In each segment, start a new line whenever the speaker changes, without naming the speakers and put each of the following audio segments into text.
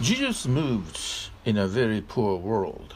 Jesus moved in a very poor world.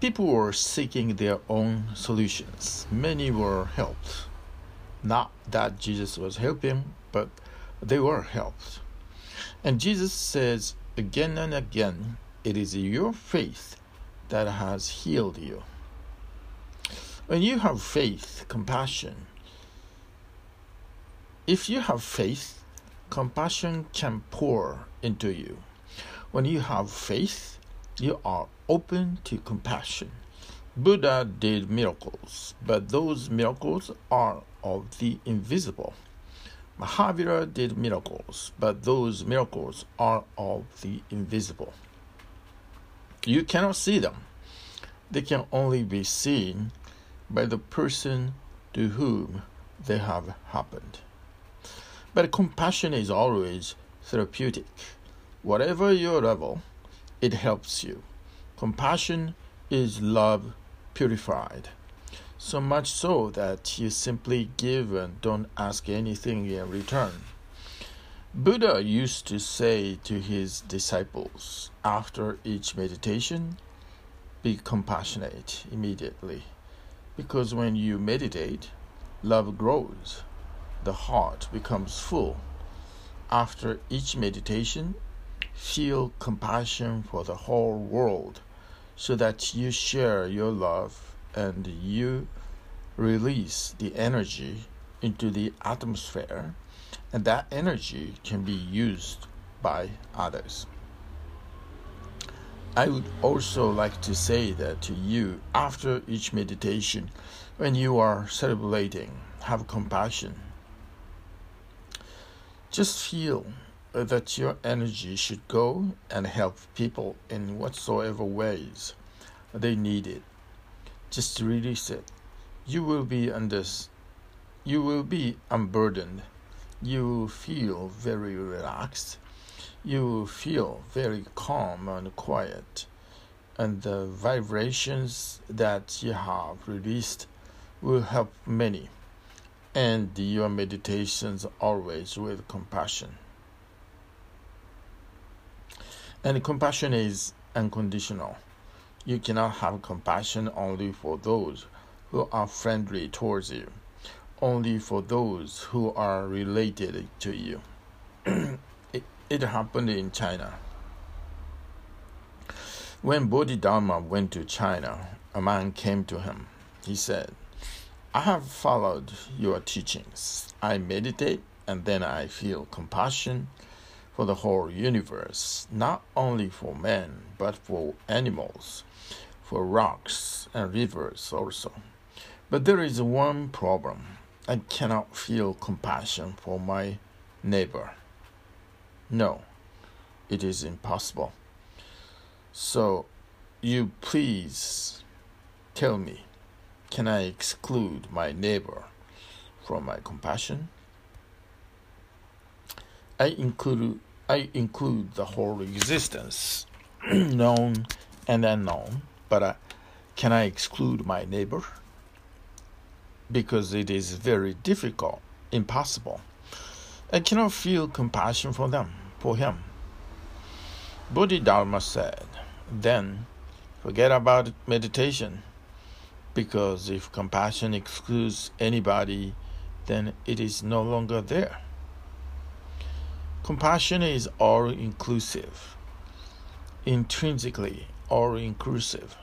People were seeking their own solutions. Many were helped. Not that Jesus was helping, but they were helped. And Jesus says again and again, It is your faith that has healed you. When you have faith, compassion, if you have faith, compassion can pour into you. When you have faith, you are open to compassion. Buddha did miracles, but those miracles are of the invisible. Mahavira did miracles, but those miracles are of the invisible. You cannot see them, they can only be seen by the person to whom they have happened. But compassion is always therapeutic. Whatever your level, it helps you. Compassion is love purified. So much so that you simply give and don't ask anything in return. Buddha used to say to his disciples after each meditation, be compassionate immediately. Because when you meditate, love grows the heart becomes full. After each meditation, feel compassion for the whole world so that you share your love and you release the energy into the atmosphere, and that energy can be used by others. I would also like to say that to you after each meditation, when you are celebrating, have compassion just feel that your energy should go and help people in whatsoever ways they need it. Just release it. You will be under, you will be unburdened. You will feel very relaxed. You will feel very calm and quiet. And the vibrations that you have released will help many and your meditations always with compassion. And compassion is unconditional. You cannot have compassion only for those who are friendly towards you, only for those who are related to you. it, it happened in China. When Bodhidharma went to China, a man came to him. He said, I have followed your teachings. I meditate and then I feel compassion for the whole universe, not only for men, but for animals, for rocks and rivers also. But there is one problem I cannot feel compassion for my neighbor. No, it is impossible. So, you please tell me can I exclude my neighbor from my compassion? I include I include the whole existence, known and unknown, but uh, can I exclude my neighbor? Because it is very difficult, impossible. I cannot feel compassion for them, for him. Bodhidharma said, then forget about meditation because if compassion excludes anybody, then it is no longer there. Compassion is all inclusive, intrinsically all inclusive,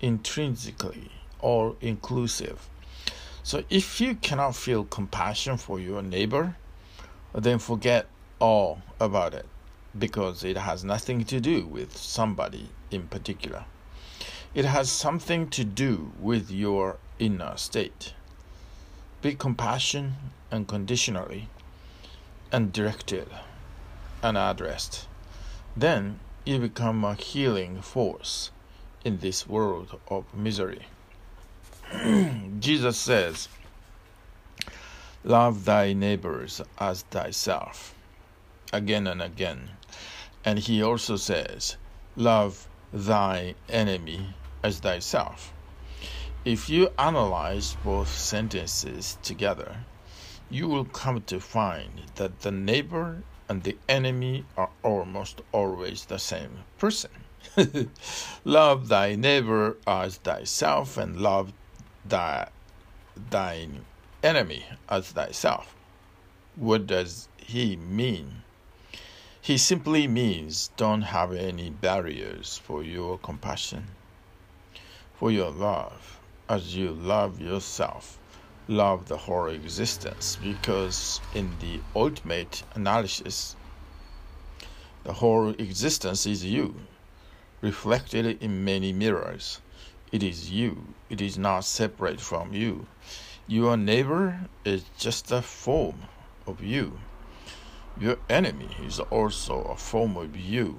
intrinsically all inclusive. So if you cannot feel compassion for your neighbor, then forget all about it because it has nothing to do with somebody in particular. It has something to do with your inner state. Be compassion unconditionally and directed and addressed. Then you become a healing force in this world of misery. Jesus says, Love thy neighbors as thyself, again and again. And he also says, Love thy enemy as thyself. If you analyze both sentences together, you will come to find that the neighbor and the enemy are almost always the same person. love thy neighbor as thyself, and love thy, thine enemy as thyself. What does he mean? He simply means don't have any barriers for your compassion, for your love, as you love yourself, love the whole existence, because in the ultimate analysis, the whole existence is you, reflected in many mirrors. It is you, it is not separate from you. Your neighbor is just a form of you. Your enemy is also a form of you.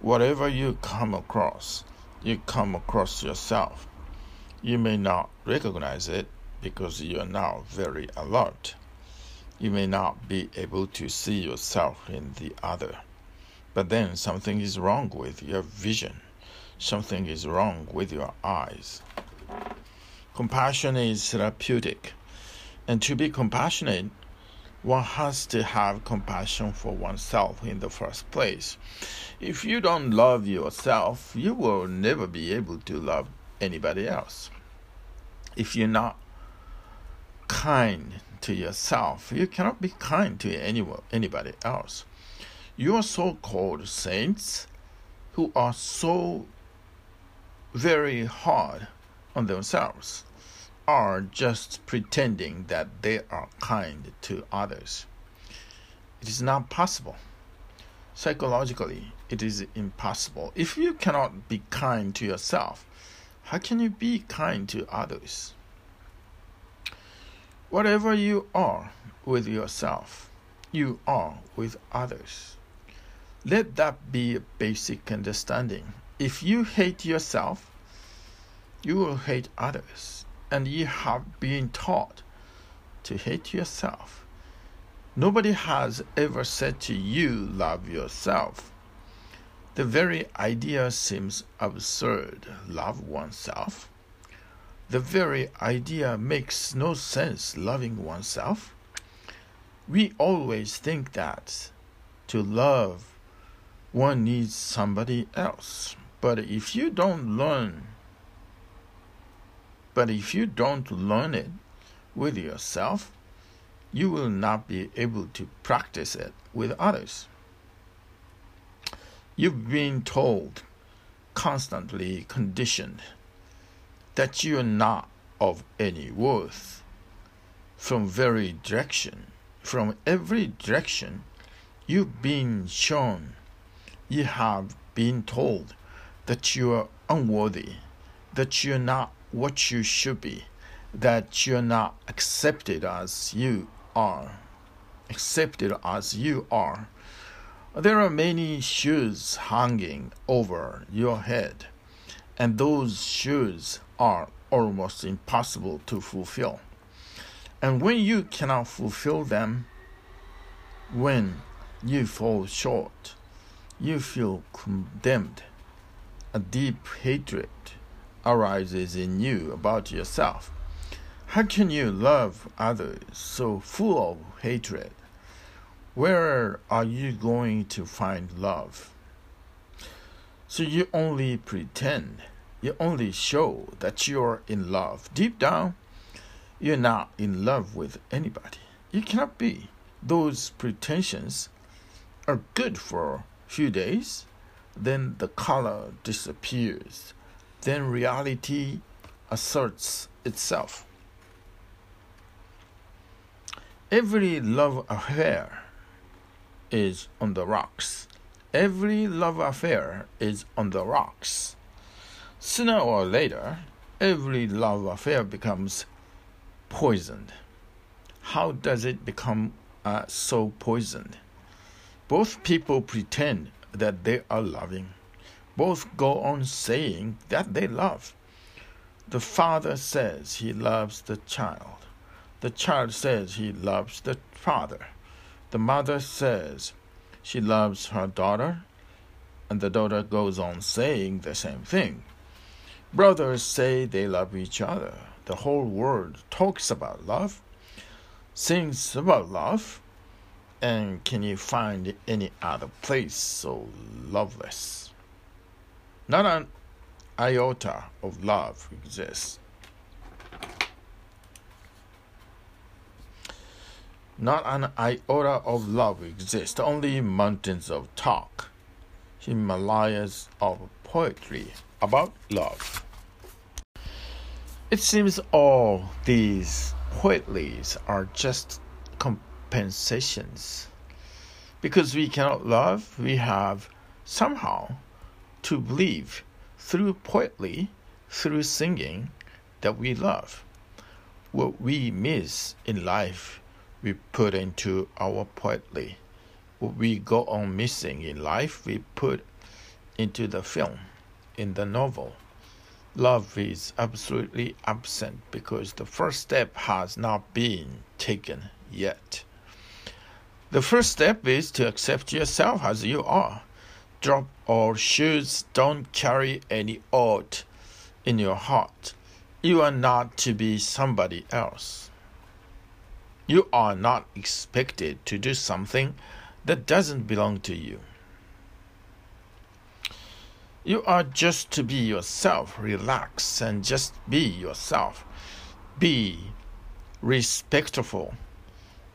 Whatever you come across, you come across yourself. You may not recognize it because you are now very alert. You may not be able to see yourself in the other. But then something is wrong with your vision. Something is wrong with your eyes. Compassion is therapeutic. And to be compassionate, one has to have compassion for oneself in the first place. If you don't love yourself, you will never be able to love anybody else. If you're not kind to yourself, you cannot be kind to anyone, anybody else. Your so called saints who are so very hard on themselves are just pretending that they are kind to others. It is not possible. Psychologically, it is impossible. If you cannot be kind to yourself, how can you be kind to others? Whatever you are with yourself, you are with others. Let that be a basic understanding. If you hate yourself, you will hate others, and you have been taught to hate yourself. Nobody has ever said to you, Love yourself. The very idea seems absurd. Love oneself. The very idea makes no sense, loving oneself. We always think that to love one needs somebody else. But if you don't learn, but if you don't learn it with yourself, you will not be able to practice it with others. You've been told, constantly conditioned, that you are not of any worth from very direction. From every direction, you've been shown you have been told that you are unworthy, that you're not what you should be, that you're not accepted as you are. Accepted as you are. There are many shoes hanging over your head, and those shoes are almost impossible to fulfill. And when you cannot fulfill them, when you fall short, you feel condemned. A deep hatred arises in you about yourself. How can you love others so full of hatred? Where are you going to find love? So you only pretend, you only show that you're in love. Deep down, you're not in love with anybody. You cannot be. Those pretensions are good for a few days, then the color disappears. Then reality asserts itself. Every love affair is on the rocks. Every love affair is on the rocks. Sooner or later, every love affair becomes poisoned. How does it become uh, so poisoned? Both people pretend that they are loving. Both go on saying that they love. The father says he loves the child. The child says he loves the father. The mother says she loves her daughter, and the daughter goes on saying the same thing. Brothers say they love each other. The whole world talks about love, sings about love, And can you find any other place so loveless? Not an iota of love exists. Not an iota of love exists, only mountains of talk, Himalayas of poetry about love. It seems all these poetries are just compensations. Because we cannot love, we have somehow to believe through poetry, through singing, that we love. What we miss in life we put into our poetry. What we go on missing in life, we put into the film, in the novel. Love is absolutely absent because the first step has not been taken yet. The first step is to accept yourself as you are. Drop all shoes, don't carry any ought in your heart. You are not to be somebody else. You are not expected to do something that doesn't belong to you. You are just to be yourself. Relax and just be yourself. Be respectful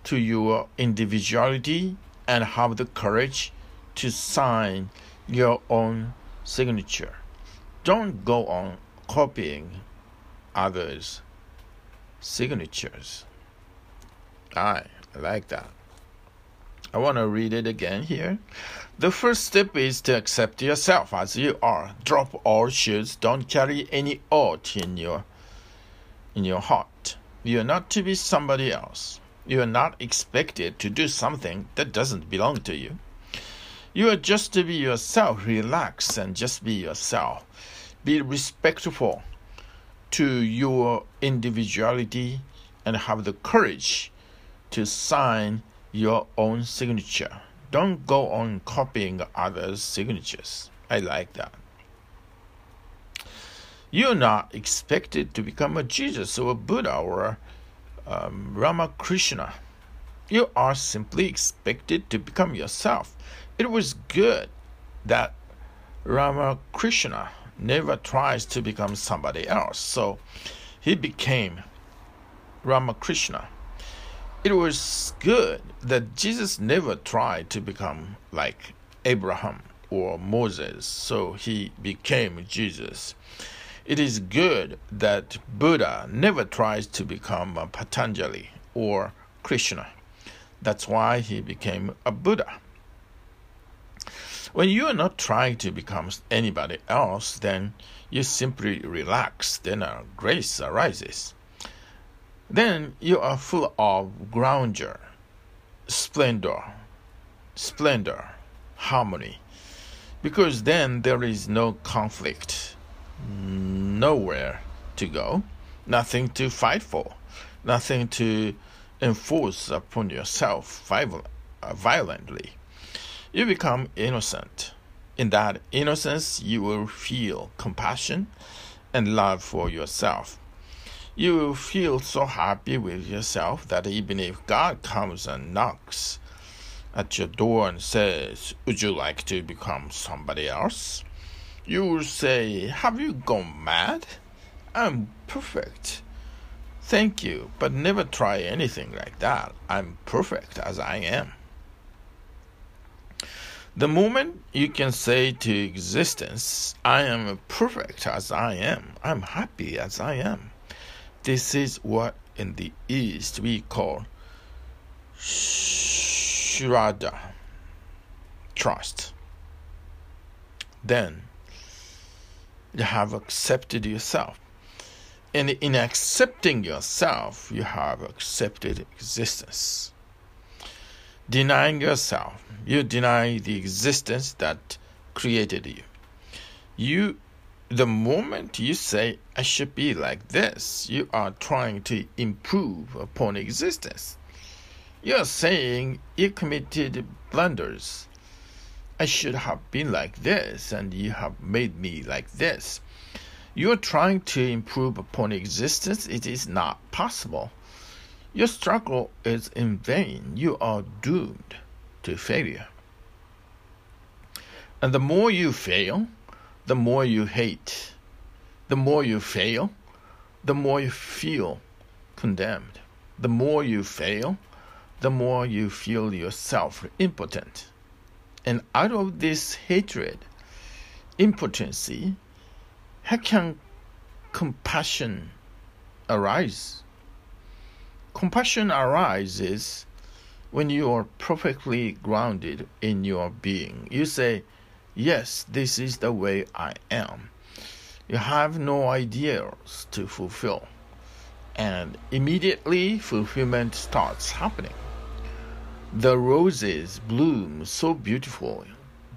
to your individuality and have the courage to sign your own signature. Don't go on copying others' signatures. I like that. I want to read it again here. The first step is to accept yourself as you are. Drop all shoes. Don't carry any ought in your in your heart. You are not to be somebody else. You are not expected to do something that doesn't belong to you. You are just to be yourself. Relax and just be yourself. Be respectful to your individuality and have the courage to sign your own signature. Don't go on copying others' signatures. I like that. You're not expected to become a Jesus or a Buddha or um, Ramakrishna. You are simply expected to become yourself. It was good that Ramakrishna never tries to become somebody else, so he became Ramakrishna. It was good that Jesus never tried to become like Abraham or Moses, so he became Jesus. It is good that Buddha never tries to become a Patanjali or Krishna. That's why he became a Buddha. When you are not trying to become anybody else, then you simply relax, then a grace arises. Then you are full of grandeur, splendor, splendor, harmony. Because then there is no conflict, nowhere to go, nothing to fight for, nothing to enforce upon yourself uh, violently. You become innocent. In that innocence, you will feel compassion and love for yourself you will feel so happy with yourself that even if God comes and knocks at your door and says, Would you like to become somebody else? You will say, Have you gone mad? I'm perfect. Thank you, but never try anything like that. I'm perfect as I am. The moment you can say to existence, I am perfect as I am, I'm happy as I am this is what in the East we call Shraddha, trust. Then you have accepted yourself. And in accepting yourself, you have accepted existence. Denying yourself, you deny the existence that created you. You the moment you say, I should be like this, you are trying to improve upon existence. You are saying you committed blunders. I should have been like this, and you have made me like this. You are trying to improve upon existence. It is not possible. your struggle is in vain. You are doomed to failure. And the more you fail, the more you hate. The more you fail, the more you feel condemned. The more you fail, the more you feel yourself impotent. And out of this hatred, impotency, how can compassion arise? Compassion arises when you are perfectly grounded in your being. You say, Yes, this is the way I am. You have no ideals to fulfill. And immediately fulfillment starts happening. The roses bloom so beautiful,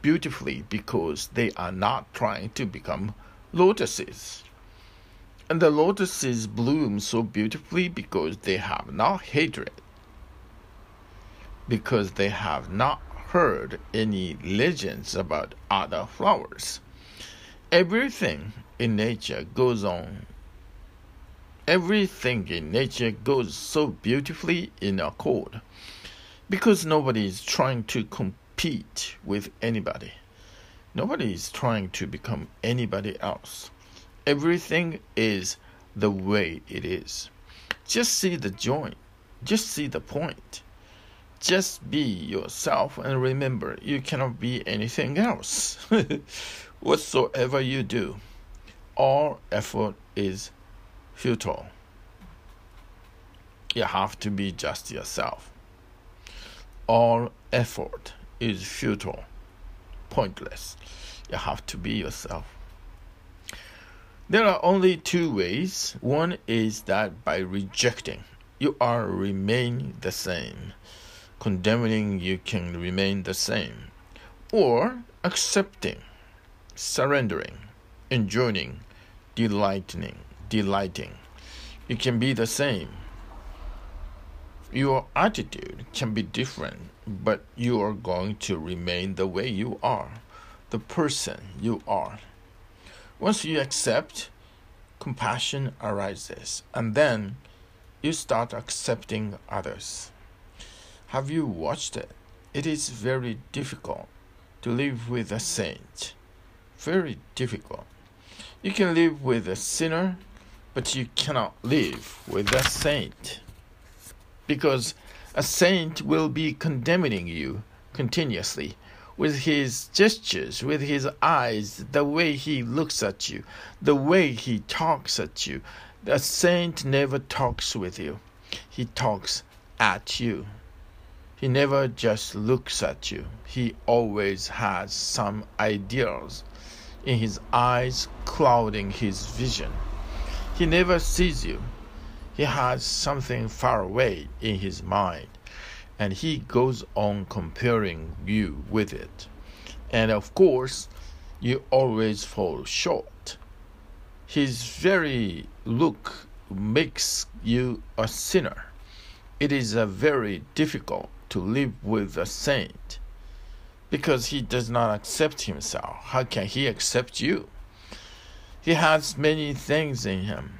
beautifully because they are not trying to become lotuses. And the lotuses bloom so beautifully because they have not hatred, because they have not heard any legends about other flowers. Everything in nature goes on. Everything in nature goes so beautifully in accord because nobody is trying to compete with anybody. Nobody is trying to become anybody else. Everything is the way it is. Just see the joint. Just see the point. Just be yourself and remember you cannot be anything else. Whatsoever you do, all effort is futile. You have to be just yourself. All effort is futile, pointless. You have to be yourself. There are only two ways. One is that by rejecting, you are remain the same. Condemning, you can remain the same. Or accepting, surrendering, enjoying, delighting, delighting. You can be the same. Your attitude can be different, but you are going to remain the way you are, the person you are. Once you accept, compassion arises, and then you start accepting others. Have you watched it? It is very difficult to live with a saint. Very difficult. You can live with a sinner, but you cannot live with a saint. Because a saint will be condemning you continuously with his gestures, with his eyes, the way he looks at you, the way he talks at you. A saint never talks with you, he talks at you. He never just looks at you, he always has some ideals in his eyes clouding his vision. He never sees you. He has something far away in his mind, and he goes on comparing you with it. And of course, you always fall short. His very look makes you a sinner. It is a very difficult to live with a saint because he does not accept himself. How can he accept you? He has many things in him,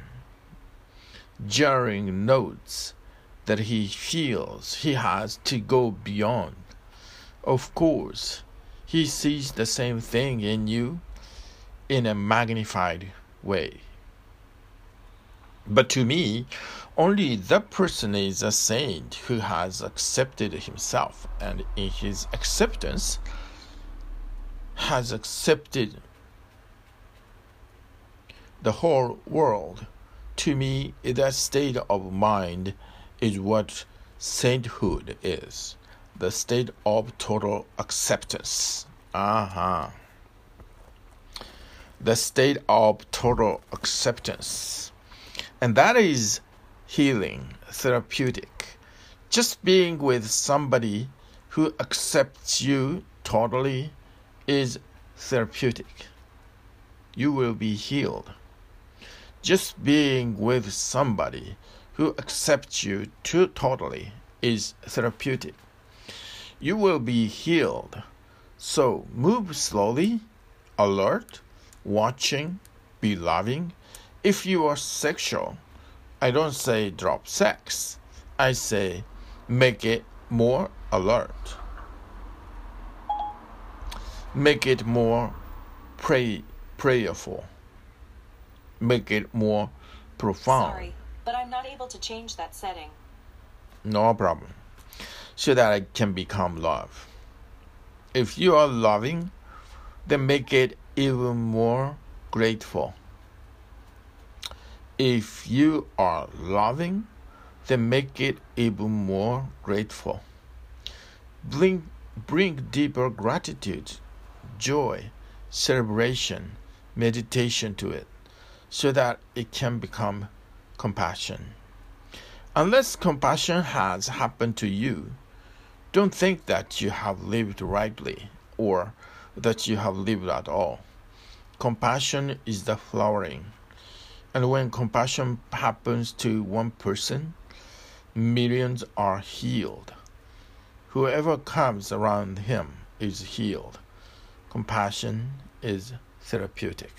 jarring notes that he feels he has to go beyond. Of course, he sees the same thing in you in a magnified way. But to me, only that person is a saint who has accepted himself, and in his acceptance, has accepted the whole world. To me, that state of mind is what sainthood is the state of total acceptance. Uh huh. The state of total acceptance. And that is healing, therapeutic. Just being with somebody who accepts you totally is therapeutic. You will be healed. Just being with somebody who accepts you too totally is therapeutic. You will be healed. So move slowly, alert, watching, be loving. If you are sexual, I don't say drop sex. I say make it more alert. Make it more pray, prayerful. Make it more profound.
Sorry, but I'm not able to change that setting.
No problem. So that it can become love. If you are loving, then make it even more grateful. If you are loving, then make it even more grateful. Bring, bring deeper gratitude, joy, celebration, meditation to it so that it can become compassion. Unless compassion has happened to you, don't think that you have lived rightly or that you have lived at all. Compassion is the flowering. And when compassion happens to one person, millions are healed. Whoever comes around him is healed. Compassion is therapeutic.